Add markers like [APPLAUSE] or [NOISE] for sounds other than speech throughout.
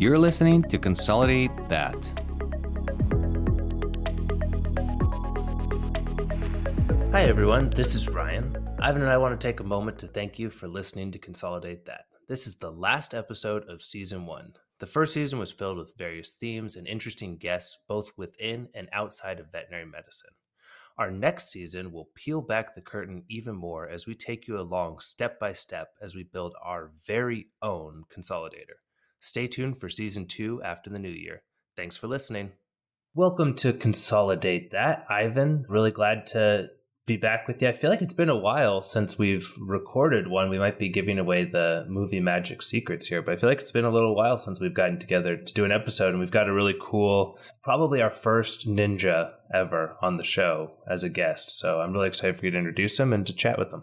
You're listening to Consolidate That. Hi, everyone. This is Ryan. Ivan and I want to take a moment to thank you for listening to Consolidate That. This is the last episode of season one. The first season was filled with various themes and interesting guests, both within and outside of veterinary medicine. Our next season will peel back the curtain even more as we take you along step by step as we build our very own consolidator. Stay tuned for season two after the new year. Thanks for listening. Welcome to Consolidate That. Ivan, really glad to be back with you. I feel like it's been a while since we've recorded one. We might be giving away the movie magic secrets here, but I feel like it's been a little while since we've gotten together to do an episode, and we've got a really cool, probably our first ninja ever on the show as a guest. So I'm really excited for you to introduce him and to chat with him.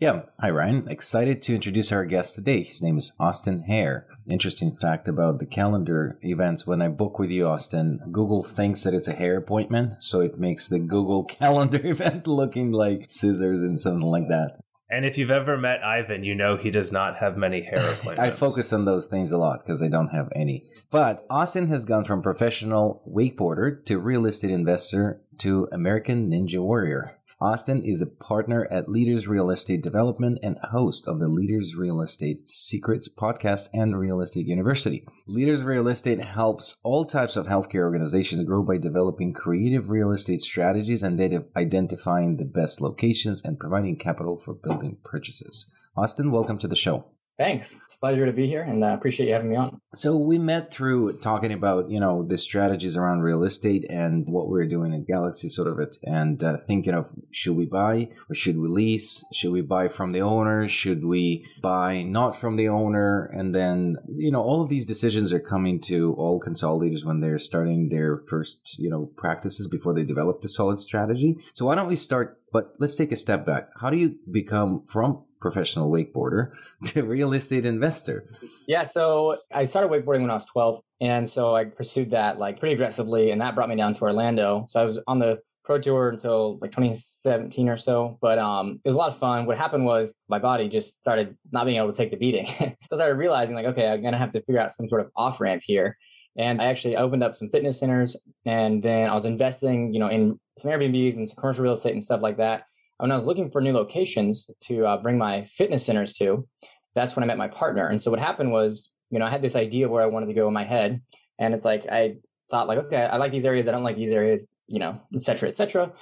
Yeah. Hi, Ryan. Excited to introduce our guest today. His name is Austin Hare. Interesting fact about the calendar events. When I book with you, Austin, Google thinks that it's a hair appointment. So it makes the Google [LAUGHS] calendar event looking like scissors and something like that. And if you've ever met Ivan, you know he does not have many hair [LAUGHS] appointments. I focus on those things a lot because I don't have any. But Austin has gone from professional wakeboarder to real estate investor to American Ninja Warrior. Austin is a partner at Leaders Real Estate Development and host of the Leaders Real Estate Secrets podcast and Real Estate University. Leaders Real Estate helps all types of healthcare organizations grow by developing creative real estate strategies and identifying the best locations and providing capital for building purchases. Austin, welcome to the show. Thanks. It's a pleasure to be here and I uh, appreciate you having me on. So we met through talking about, you know, the strategies around real estate and what we're doing at Galaxy sort of it and uh, thinking of should we buy or should we lease? Should we buy from the owner? Should we buy not from the owner? And then, you know, all of these decisions are coming to all consolidators when they're starting their first, you know, practices before they develop the solid strategy. So why don't we start but let's take a step back. How do you become from professional wakeboarder [LAUGHS] to real estate investor? Yeah, so I started wakeboarding when I was 12. And so I pursued that like pretty aggressively. And that brought me down to Orlando. So I was on the pro tour until like 2017 or so. But um, it was a lot of fun. What happened was my body just started not being able to take the beating. [LAUGHS] so I started realizing like, okay, I'm to have to figure out some sort of off ramp here. And I actually opened up some fitness centers and then I was investing, you know, in some Airbnbs and some commercial real estate and stuff like that when I was looking for new locations to uh, bring my fitness centers to, that's when I met my partner. And so what happened was, you know, I had this idea where I wanted to go in my head, and it's like I thought like, okay, I like these areas, I don't like these areas, you know, et cetera, et cetera.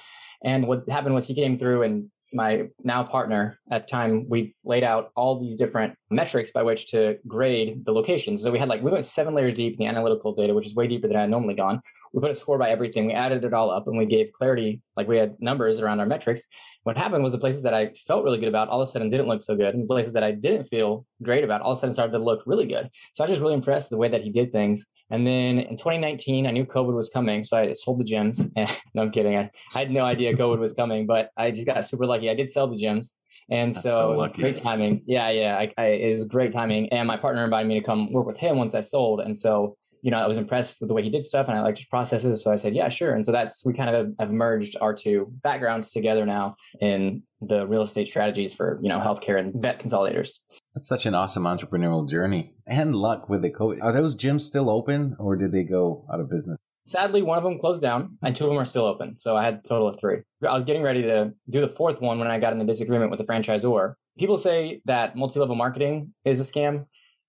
And what happened was he came through and my now partner at the time, we laid out all these different metrics by which to grade the locations. So we had like, we went seven layers deep in the analytical data, which is way deeper than I had normally gone. We put a score by everything. We added it all up and we gave clarity, like we had numbers around our metrics. What happened was the places that I felt really good about all of a sudden didn't look so good. And places that I didn't feel great about all of a sudden started to look really good. So I was just really impressed the way that he did things. And then in 2019, I knew COVID was coming. So I sold the gyms. [LAUGHS] no, I'm kidding. I, I had no idea COVID was coming, but I just got super lucky. I did sell the gyms. And so, so great timing. Yeah, yeah. I, I, it was great timing. And my partner invited me to come work with him once I sold. And so, you know, I was impressed with the way he did stuff and I liked his processes. So I said, yeah, sure. And so that's, we kind of have merged our two backgrounds together now in the real estate strategies for, you know, healthcare and vet consolidators. That's such an awesome entrepreneurial journey and luck with the COVID. Are those gyms still open or did they go out of business? Sadly, one of them closed down and two of them are still open. So I had a total of three. I was getting ready to do the fourth one when I got in the disagreement with the franchisor. People say that multi level marketing is a scam.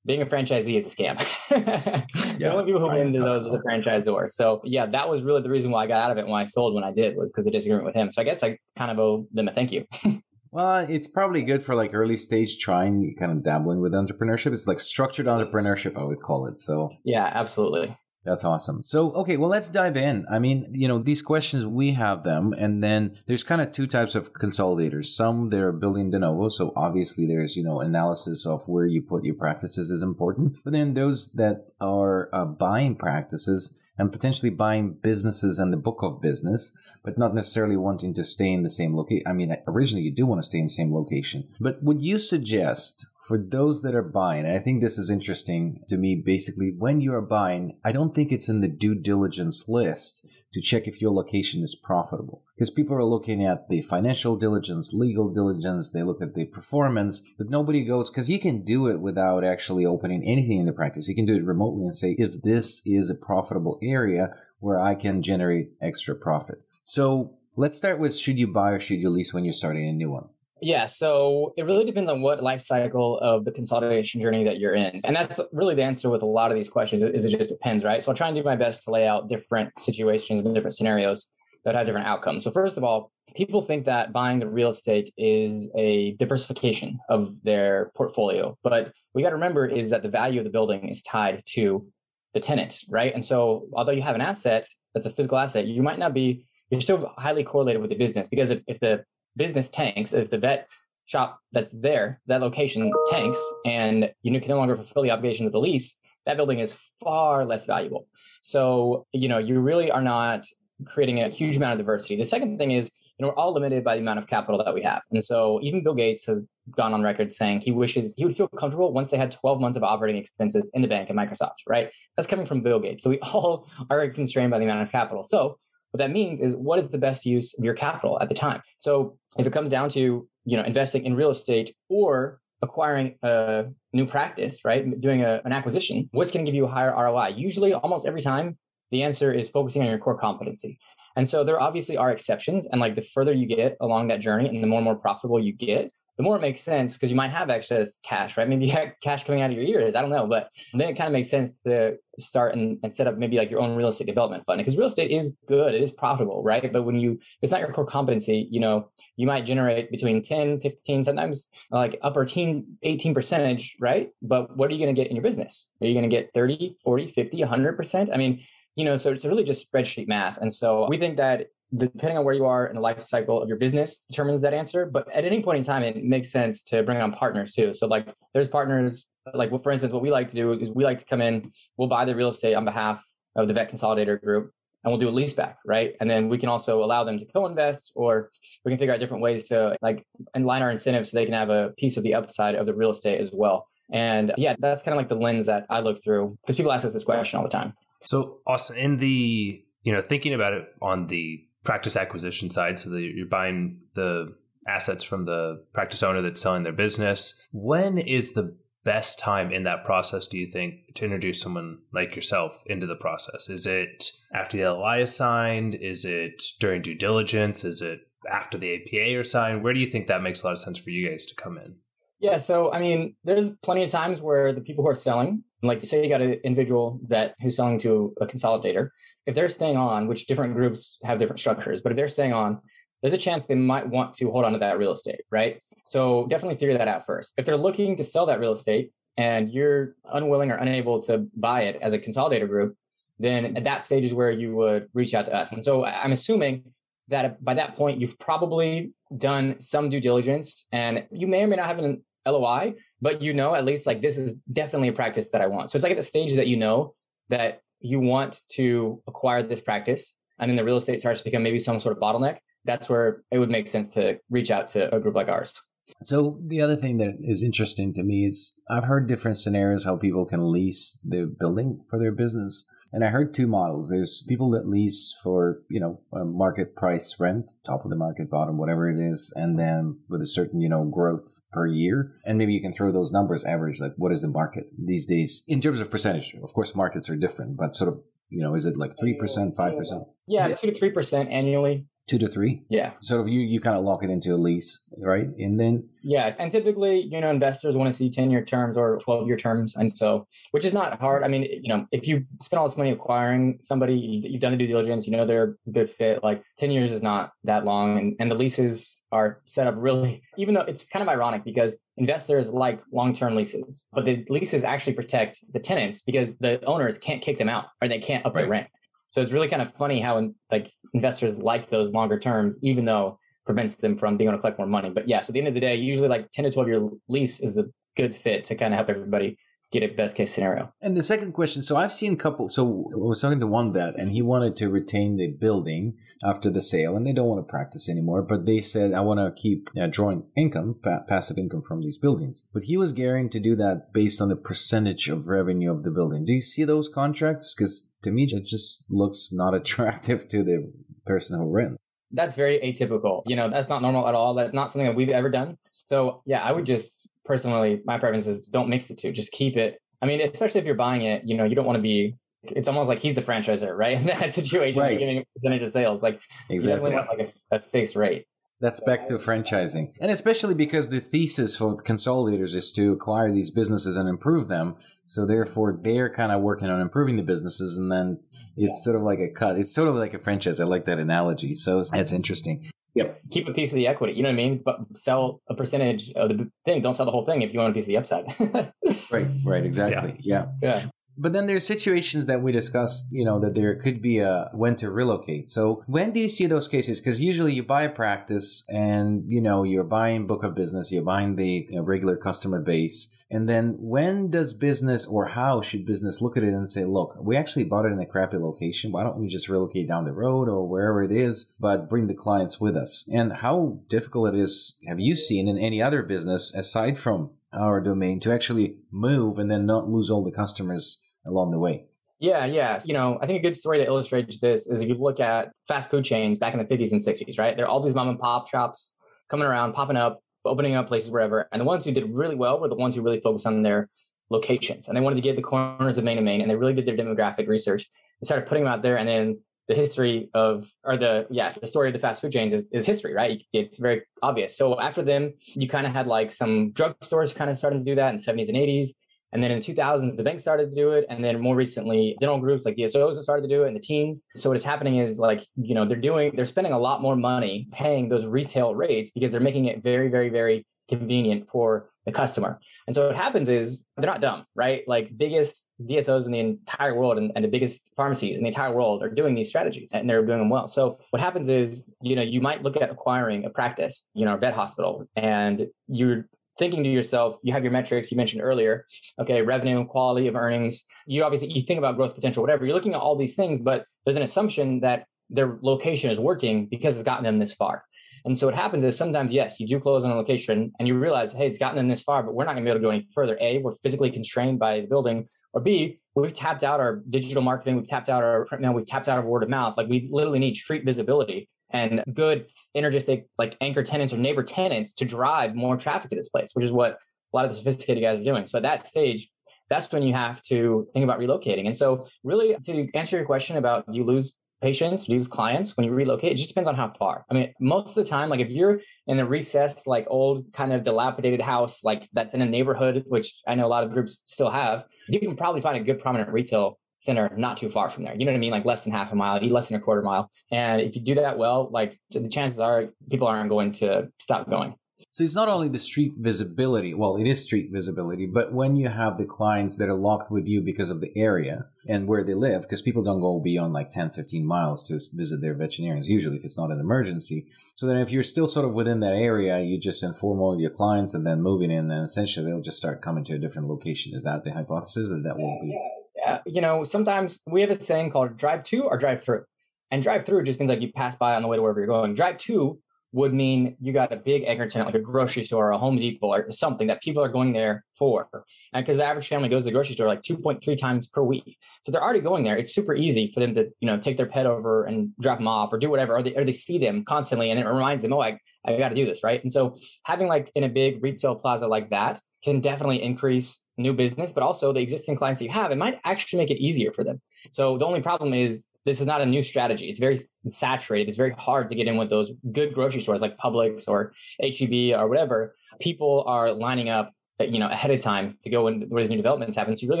Being a franchisee is a scam. [LAUGHS] the only people who right, into those are the franchisor. So yeah, that was really the reason why I got out of it when I sold when I did was because of the disagreement with him. So I guess I kind of owe them a thank you. [LAUGHS] Well, it's probably good for like early stage trying, kind of dabbling with entrepreneurship. It's like structured entrepreneurship, I would call it. So, yeah, absolutely. That's awesome. So, okay, well, let's dive in. I mean, you know, these questions, we have them. And then there's kind of two types of consolidators. Some they're building de novo. So obviously there's, you know, analysis of where you put your practices is important. But then those that are uh, buying practices and potentially buying businesses and the book of business but not necessarily wanting to stay in the same location. I mean, originally you do want to stay in the same location, but would you suggest for those that are buying, and I think this is interesting to me, basically, when you are buying, I don't think it's in the due diligence list to check if your location is profitable. Because people are looking at the financial diligence, legal diligence, they look at the performance, but nobody goes, because you can do it without actually opening anything in the practice. You can do it remotely and say, if this is a profitable area where I can generate extra profit. So let's start with should you buy or should you lease when you're starting a new one? Yeah, so it really depends on what life cycle of the consolidation journey that you're in. And that's really the answer with a lot of these questions is it just depends, right? So I'll try and do my best to lay out different situations and different scenarios that have different outcomes. So first of all, people think that buying the real estate is a diversification of their portfolio. But we got to remember is that the value of the building is tied to the tenant, right? And so although you have an asset that's a physical asset, you might not be you're still highly correlated with the business because if, if the business tanks, if the vet shop that's there, that location tanks, and you can no longer fulfill the obligation of the lease, that building is far less valuable. So, you know, you really are not creating a huge amount of diversity. The second thing is, you know, we're all limited by the amount of capital that we have. And so even Bill Gates has gone on record saying he wishes he would feel comfortable once they had 12 months of operating expenses in the bank at Microsoft, right? That's coming from Bill Gates. So we [LAUGHS] all are constrained by the amount of capital. So what that means is what is the best use of your capital at the time? So if it comes down to, you know, investing in real estate or acquiring a new practice, right? Doing a, an acquisition, what's going to give you a higher ROI? Usually, almost every time, the answer is focusing on your core competency. And so there obviously are exceptions. And like the further you get along that journey and the more and more profitable you get, the more it makes sense because you might have excess cash, right? Maybe you have cash coming out of your ears. I don't know. But then it kind of makes sense to start and, and set up maybe like your own real estate development fund because real estate is good. It is profitable, right? But when you, it's not your core competency, you know, you might generate between 10, 15, sometimes like upper teen, 18 percentage, right? But what are you going to get in your business? Are you going to get 30, 40, 50, 100%? I mean, you know, so it's really just spreadsheet math. And so we think that depending on where you are in the life cycle of your business determines that answer. But at any point in time, it makes sense to bring on partners too. So like there's partners, like well, for instance, what we like to do is we like to come in, we'll buy the real estate on behalf of the vet consolidator group and we'll do a lease back, right? And then we can also allow them to co-invest or we can figure out different ways to like align our incentives so they can have a piece of the upside of the real estate as well. And yeah, that's kind of like the lens that I look through because people ask us this question all the time. So Austin, in the, you know, thinking about it on the practice acquisition side. So that you're buying the assets from the practice owner that's selling their business. When is the best time in that process, do you think, to introduce someone like yourself into the process? Is it after the LOI is signed? Is it during due diligence? Is it after the APA are signed? Where do you think that makes a lot of sense for you guys to come in? Yeah, so I mean, there's plenty of times where the people who are selling, like say you got an individual vet who's selling to a consolidator, if they're staying on, which different groups have different structures, but if they're staying on, there's a chance they might want to hold on to that real estate, right? So definitely figure that out first. If they're looking to sell that real estate and you're unwilling or unable to buy it as a consolidator group, then at that stage is where you would reach out to us. And so I'm assuming that by that point you've probably done some due diligence and you may or may not have an LOI, but you know at least like this is definitely a practice that I want. So it's like at the stage that you know that you want to acquire this practice and then the real estate starts to become maybe some sort of bottleneck, that's where it would make sense to reach out to a group like ours. So the other thing that is interesting to me is I've heard different scenarios how people can lease the building for their business. And I heard two models. There's people that lease for, you know, market price rent, top of the market, bottom, whatever it is, and then with a certain, you know, growth per year. And maybe you can throw those numbers average, like what is the market these days in terms of percentage? Of course, markets are different, but sort of, you know, is it like 3%, 5%? Yeah, 2 to 3% annually two to three. Yeah. So if you you kind of lock it into a lease, right? And then yeah, and typically you know investors want to see ten year terms or twelve year terms, and so which is not hard. I mean, you know, if you spend all this money acquiring somebody, you've done the due diligence, you know they're a good fit. Like ten years is not that long, and and the leases are set up really. Even though it's kind of ironic because investors like long term leases, but the leases actually protect the tenants because the owners can't kick them out or they can't up right. their rent. So it's really kind of funny how like investors like those longer terms, even though prevents them from being able to collect more money. But yeah, so at the end of the day, usually like 10 to 12 year lease is the good fit to kind of help everybody get a best case scenario. And the second question, so I've seen a couple. So I was talking to one vet, and he wanted to retain the building after the sale, and they don't want to practice anymore. But they said, I want to keep uh, drawing income, pa- passive income from these buildings. But he was gearing to do that based on the percentage of revenue of the building. Do you see those contracts? Because to me, it just looks not [LAUGHS] attractive to the person who rents. That's very atypical. You know, that's not normal at all. That's not something that we've ever done. So yeah, I would just personally, my preference is don't mix the two. Just keep it. I mean, especially if you're buying it, you know, you don't want to be. It's almost like he's the franchisor, right? [LAUGHS] In that situation, Right. you're giving a percentage of sales. Like you Exactly. definitely want like a, a fixed rate. That's back to franchising. And especially because the thesis for the consolidators is to acquire these businesses and improve them. So therefore they're kind of working on improving the businesses and then it's sort of like a cut. It's sort of like a franchise. I like that analogy. So that's interesting. Yep. Keep a piece of the equity. You know what I mean? But sell a percentage of the thing. Don't sell the whole thing if you want a piece of the upside. [LAUGHS] Right, right, exactly. yeah. yeah. But then there's situations that we discussed, you know, that there could be a when to relocate. So when do you see those cases? Because usually you buy a practice and, you know, you're buying book of business, you're buying the you know, regular customer base. And then when does business or how should business look at it and say, look, we actually bought it in a crappy location. Why don't we just relocate down the road or wherever it is, but bring the clients with us? And how difficult it is, have you seen in any other business aside from our domain to actually move and then not lose all the customers along the way. Yeah, yeah. You know, I think a good story that illustrates this is if you look at fast food chains back in the 50s and 60s, right? There are all these mom and pop shops coming around, popping up, opening up places wherever. And the ones who did really well were the ones who really focused on their locations. And they wanted to get the corners of Main and Main, and they really did their demographic research. They started putting them out there, and then the history of, or the, yeah, the story of the fast food chains is, is history, right? It's very obvious. So after them, you kind of had like some drugstores kind of starting to do that in the 70s and 80s. And then in the 2000s, the bank started to do it. And then more recently, dental groups like DSOs have started to do it in the teens. So what is happening is like, you know, they're doing, they're spending a lot more money paying those retail rates because they're making it very, very, very convenient for the customer. And so what happens is they're not dumb, right? Like biggest DSOs in the entire world and, and the biggest pharmacies in the entire world are doing these strategies and they're doing them well. So what happens is, you know, you might look at acquiring a practice, you know, a vet hospital and you're thinking to yourself, you have your metrics you mentioned earlier. Okay, revenue, quality of earnings. You obviously you think about growth potential, whatever. You're looking at all these things, but there's an assumption that their location is working because it's gotten them this far. And so what happens is sometimes, yes, you do close on a location and you realize, hey, it's gotten them this far, but we're not going to be able to go any further. A, we're physically constrained by the building, or B, we've tapped out our digital marketing, we've tapped out our print mail, we've tapped out our word of mouth. Like we literally need street visibility and good synergistic like anchor tenants or neighbor tenants to drive more traffic to this place, which is what a lot of the sophisticated guys are doing. So at that stage, that's when you have to think about relocating. And so really to answer your question about do you lose patients, do you lose clients when you relocate? It just depends on how far. I mean, most of the time, like if you're in a recessed, like old kind of dilapidated house, like that's in a neighborhood, which I know a lot of groups still have, you can probably find a good prominent retail center not too far from there. You know what I mean? Like less than half a mile, less than a quarter mile. And if you do that well, like the chances are people aren't going to stop going. So it's not only the street visibility, well, it is street visibility, but when you have the clients that are locked with you because of the area and where they live, because people don't go beyond like 10, 15 miles to visit their veterinarians, usually if it's not an emergency. So then if you're still sort of within that area, you just inform all of your clients and then moving in, and essentially they'll just start coming to a different location. Is that the hypothesis that that won't be? Yeah, you know, sometimes we have a saying called drive to or drive through. And drive through just means like you pass by on the way to wherever you're going. Drive to would mean you got a big tenant like a grocery store or a Home Depot or something that people are going there for. And because the average family goes to the grocery store like 2.3 times per week. So they're already going there. It's super easy for them to, you know, take their pet over and drop them off or do whatever, or they, or they see them constantly and it reminds them, oh, I, I got to do this, right? And so having like in a big retail plaza like that can definitely increase new business, but also the existing clients that you have, it might actually make it easier for them. So the only problem is this is not a new strategy. It's very saturated. It's very hard to get in with those good grocery stores like Publix or HEB or whatever. People are lining up, you know, ahead of time to go in where these new developments happen. So you really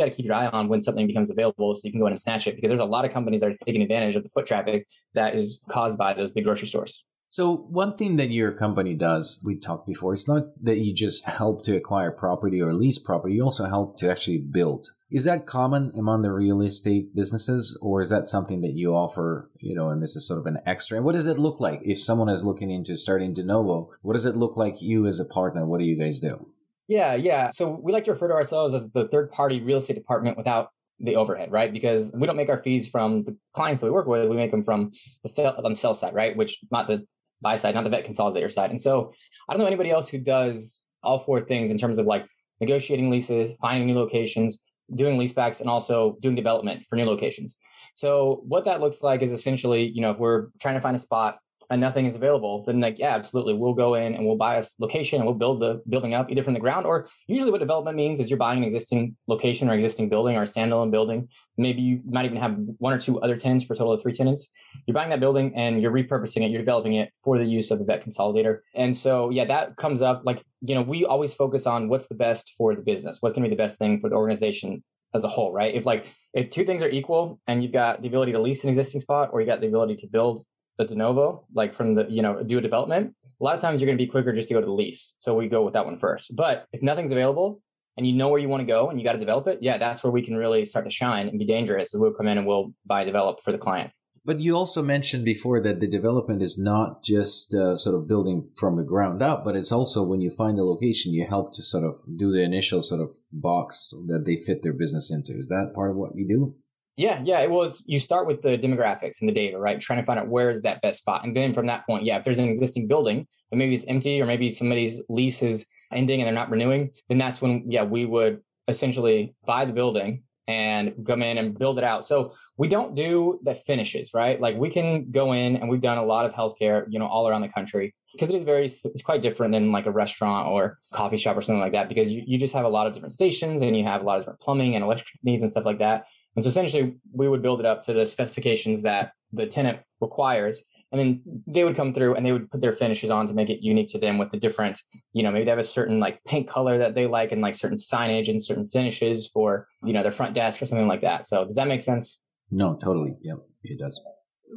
got to keep your eye on when something becomes available so you can go in and snatch it because there's a lot of companies that are taking advantage of the foot traffic that is caused by those big grocery stores. So one thing that your company does, we talked before, it's not that you just help to acquire property or lease property, you also help to actually build. Is that common among the real estate businesses or is that something that you offer, you know, and this is sort of an extra? And what does it look like if someone is looking into starting de novo? What does it look like you as a partner? What do you guys do? Yeah, yeah. So we like to refer to ourselves as the third party real estate department without the overhead, right? Because we don't make our fees from the clients that we work with. We make them from the sell on the sell side, right? Which not the buy side, not the vet consolidator side. And so I don't know anybody else who does all four things in terms of like negotiating leases, finding new locations, doing leasebacks, and also doing development for new locations. So what that looks like is essentially, you know, if we're trying to find a spot and nothing is available, then like, yeah, absolutely. We'll go in and we'll buy a location and we'll build the building up either from the ground or usually what development means is you're buying an existing location or existing building or a standalone building. Maybe you might even have one or two other tenants for a total of three tenants. You're buying that building and you're repurposing it. You're developing it for the use of the vet consolidator. And so, yeah, that comes up like, you know, we always focus on what's the best for the business, what's going to be the best thing for the organization as a whole, right? If like, if two things are equal and you've got the ability to lease an existing spot or you got the ability to build a de novo, like from the, you know, do a development, a lot of times you're going to be quicker just to go to the lease. So we go with that one first. But if nothing's available and you know where you want to go and you got to develop it, yeah, that's where we can really start to shine and be dangerous. We'll come in and we'll buy develop for the client. But you also mentioned before that the development is not just uh, sort of building from the ground up, but it's also when you find the location, you help to sort of do the initial sort of box that they fit their business into. Is that part of what you do? Yeah, yeah. Well, you start with the demographics and the data, right? Trying to find out where is that best spot, and then from that point, yeah, if there's an existing building, but maybe it's empty, or maybe somebody's lease is ending and they're not renewing, then that's when, yeah, we would essentially buy the building and come in and build it out. So we don't do the finishes, right? Like we can go in and we've done a lot of healthcare, you know, all around the country because it is very, it's quite different than like a restaurant or coffee shop or something like that because you, you just have a lot of different stations and you have a lot of different plumbing and electric needs and stuff like that. And so essentially we would build it up to the specifications that the tenant requires. And then they would come through and they would put their finishes on to make it unique to them with the different, you know, maybe they have a certain like paint color that they like and like certain signage and certain finishes for, you know, their front desk or something like that. So does that make sense? No, totally. Yep, it does.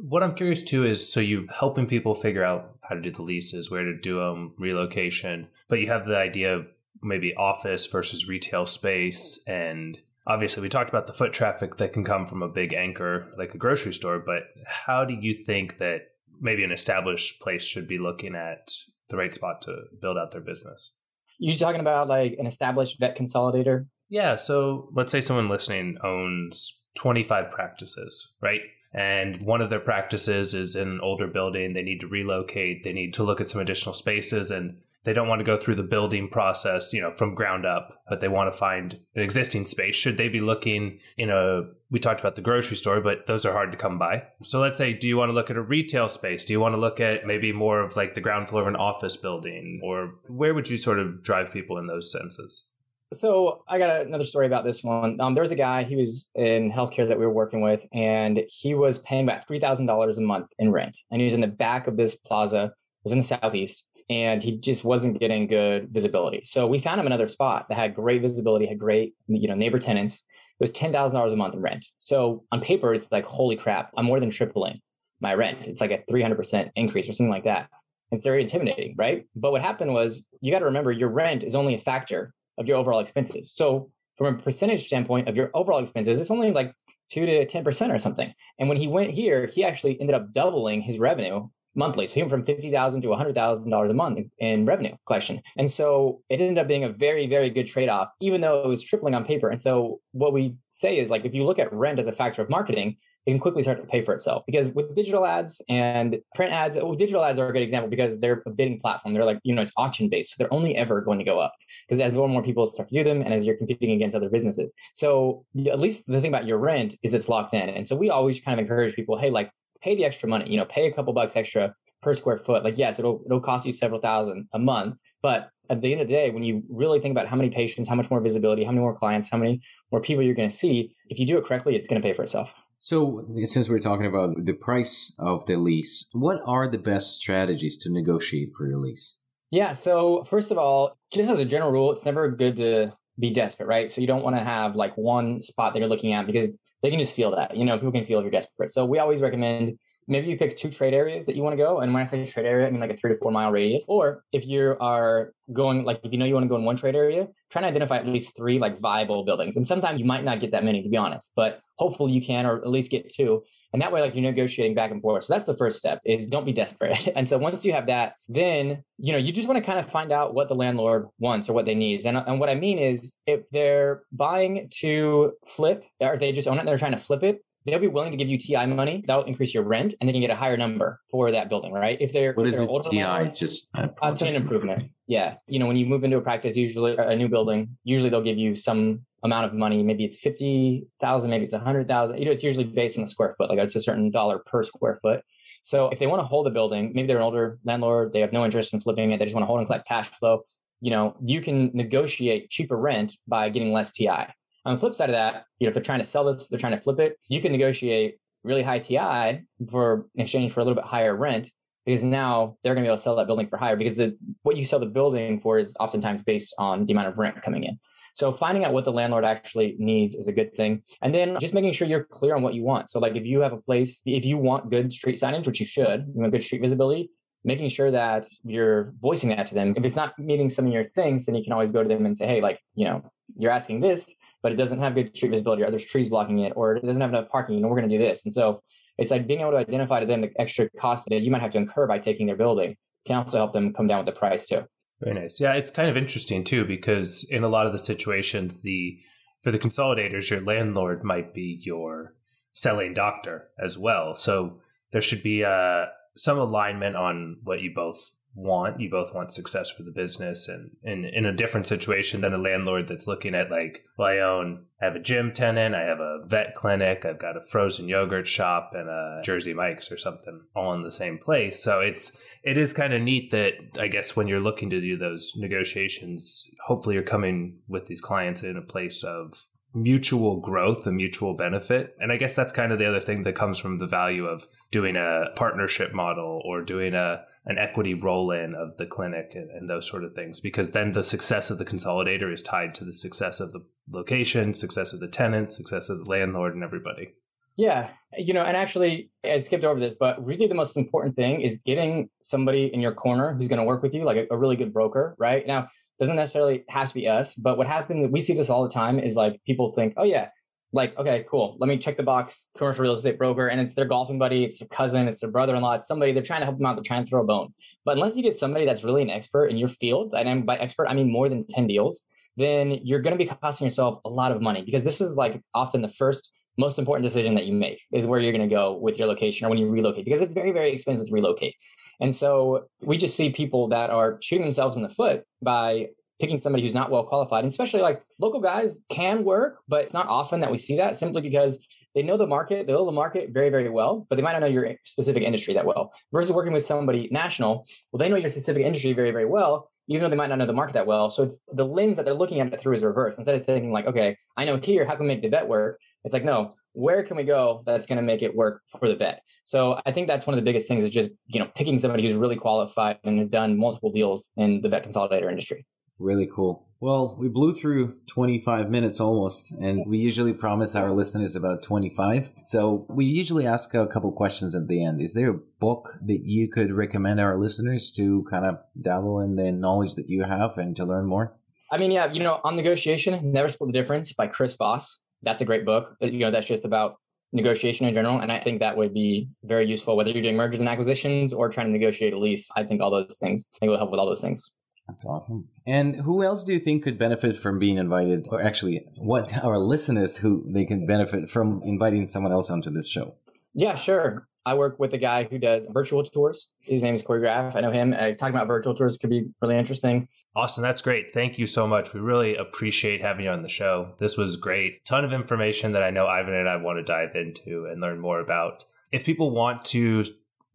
What I'm curious too is so you're helping people figure out how to do the leases, where to do them, relocation, but you have the idea of maybe office versus retail space and obviously we talked about the foot traffic that can come from a big anchor like a grocery store but how do you think that maybe an established place should be looking at the right spot to build out their business? You talking about like an established vet consolidator? Yeah so let's say someone listening owns 25 practices right? And one of their practices is in an older building. They need to relocate. They need to look at some additional spaces. And they don't want to go through the building process, you know, from ground up, but they want to find an existing space. Should they be looking in a we talked about the grocery store, but those are hard to come by. So let's say, do you want to look at a retail space? Do you want to look at maybe more of like the ground floor of an office building? Or where would you sort of drive people in those senses? So I got another story about this one. Um, there was a guy, he was in healthcare that we were working with, and he was paying about $3,000 a month in rent. And he was in the back of this plaza, it was in the Southeast and he just wasn't getting good visibility. So we found him another spot that had great visibility, had great, you know, neighbor tenants. It was ten thousand dollars a month in rent. So on paper, it's like holy crap, I'm more than tripling my rent. It's like a three hundred percent increase or something like that. It's very intimidating, right? But what happened was you got to remember your rent is only a factor of your overall expenses. So from a percentage standpoint of your overall expenses, it's only like two to ten percent or something. And when he went here, he actually ended up doubling his revenue monthly. So he went from fifty thousand to hundred thousand dollars a month in, revenue collection, and so it ended up being a very, very good trade off, even though it was tripling on paper. And so what we say is like if you look at rent as a factor of marketing, it can quickly start to pay for itself because with digital ads and print ads, well, digital ads are a good example because they're a bidding platform. They're like you know it's auction based, so they're only ever going to go up because as more and more people start to do them, and as you're competing against other businesses, so at least the thing about your rent is it's locked in. And so we always kind of encourage people, hey, like pay the extra money, you know, pay a couple bucks extra per square foot. Like, yes, it'll it'll cost you several thousand a month, but at the end of the day, when you really think about how many patients, how much more visibility, how many more clients, how many more people you're going to see, if you do it correctly, it's going to pay for itself. So, since we're talking about the price of the lease, what are the best strategies to negotiate for your lease? Yeah. So, first of all, just as a general rule, it's never good to be desperate, right? So, you don't want to have like one spot that you're looking at because they can just feel that. You know, people can feel if you're desperate. So, we always recommend maybe you pick two trade areas that you want to go. And when I say trade area, I mean like a three to four mile radius. Or if you are going, like if you know you want to go in one trade area, try to identify at least three like viable buildings. And sometimes you might not get that many, to be honest, but hopefully you can, or at least get two. And that way, like you're negotiating back and forth. So that's the first step is don't be desperate. [LAUGHS] and so once you have that, then, you know, you just want to kind of find out what the landlord wants or what they need. And, and what I mean is if they're buying to flip or they just own it and they're trying to flip it, they'll be willing to give you TI money. That'll increase your rent, and they can get a higher number for that building, right? If they're what if is the TI? landlord, Just uh, tenant improvement. Yeah, you know, when you move into a practice, usually a new building, usually they'll give you some amount of money. Maybe it's fifty thousand, maybe it's a hundred thousand. You know, it's usually based on the square foot. Like it's a certain dollar per square foot. So if they want to hold a building, maybe they're an older landlord, they have no interest in flipping it, they just want to hold and collect cash flow. You know, you can negotiate cheaper rent by getting less TI. On the flip side of that, you know, if they're trying to sell this, they're trying to flip it, you can negotiate really high TI for in exchange for a little bit higher rent because now they're going to be able to sell that building for higher because the what you sell the building for is oftentimes based on the amount of rent coming in. So finding out what the landlord actually needs is a good thing. And then just making sure you're clear on what you want. So like if you have a place, if you want good street signage, which you should, you want good street visibility, making sure that you're voicing that to them. If it's not meeting some of your things, then you can always go to them and say, hey, like, you know, you're asking this, but it doesn't have good street visibility or there's trees blocking it or it doesn't have enough parking, you know, we're going to do this. And so it's like being able to identify to them the extra cost that you might have to incur by taking their building can also help them come down with the price too. Very nice. Yeah, it's kind of interesting too because in a lot of the situations, the for the consolidators, your landlord might be your selling doctor as well. So there should be uh, some alignment on what you both want. You both want success for the business, and, and in a different situation than a landlord that's looking at like, well, I own, I have a gym tenant, I have a vet clinic, I've got a frozen yogurt shop, and a Jersey Mike's or something all in the same place. So it's it is kind of neat that I guess when you're looking to do those negotiations, hopefully you're coming with these clients in a place of mutual growth and mutual benefit. And I guess that's kind of the other thing that comes from the value of doing a partnership model or doing a an equity roll in of the clinic and, and those sort of things because then the success of the consolidator is tied to the success of the location, success of the tenant, success of the landlord and everybody. Yeah, you know, and actually, I skipped over this, but really the most important thing is getting somebody in your corner who's going to work with you, like a, a really good broker, right? Now, doesn't necessarily have to be us, but what happens, we see this all the time is like people think, oh yeah, like, okay, cool. Let me check the box, commercial real estate broker, and it's their golfing buddy, it's their cousin, it's their brother-in-law, it's somebody, they're trying to help them out, they're trying to throw a bone. But unless you get somebody that's really an expert in your field, and by expert, I mean more than 10 deals, then you're going to be costing yourself a lot of money because this is like often the first most important decision that you make is where you're going to go with your location or when you relocate because it's very very expensive to relocate and so we just see people that are shooting themselves in the foot by picking somebody who's not well qualified and especially like local guys can work but it's not often that we see that simply because they know the market they know the market very very well but they might not know your specific industry that well versus working with somebody national well they know your specific industry very very well even though they might not know the market that well. So it's the lens that they're looking at it through is reverse. Instead of thinking like, okay, I know here, how can we make the vet work? It's like, no, where can we go that's going to make it work for the vet? So I think that's one of the biggest things is just, you know, picking somebody who's really qualified and has done multiple deals in the vet consolidator industry. Really cool. Well, we blew through 25 minutes almost, and we usually promise our listeners about 25. So we usually ask a couple questions at the end. Is there a book that you could recommend our listeners to kind of dabble in the knowledge that you have and to learn more? I mean, yeah, you know, on negotiation, Never Split the Difference by Chris Voss. That's a great book. You know, that's just about negotiation in general. And I think that would be very useful, whether you're doing mergers and acquisitions or trying to negotiate a lease. I think all those things, I think will help with all those things. That's awesome. And who else do you think could benefit from being invited, or actually, what our listeners who they can benefit from inviting someone else onto this show? Yeah, sure. I work with a guy who does virtual tours. His name is Corey Graff. I know him. Uh, talking about virtual tours could be really interesting. Austin, that's great. Thank you so much. We really appreciate having you on the show. This was great. Ton of information that I know Ivan and I want to dive into and learn more about. If people want to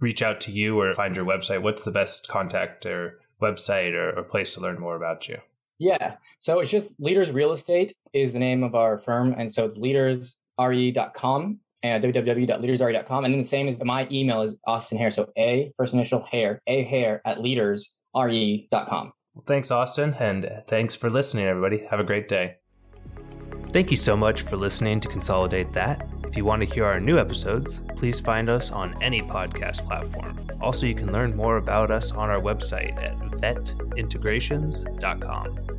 reach out to you or find your website, what's the best contact or website or, or place to learn more about you? Yeah. So it's just Leaders Real Estate is the name of our firm. And so it's leadersre.com and www.leadersre.com. And then the same as my email is Austin Hare. So A, first initial hair, A hair at leadersre.com. Well, thanks, Austin. And thanks for listening, everybody. Have a great day. Thank you so much for listening to Consolidate That. If you want to hear our new episodes, please find us on any podcast platform. Also, you can learn more about us on our website at vetintegrations.com.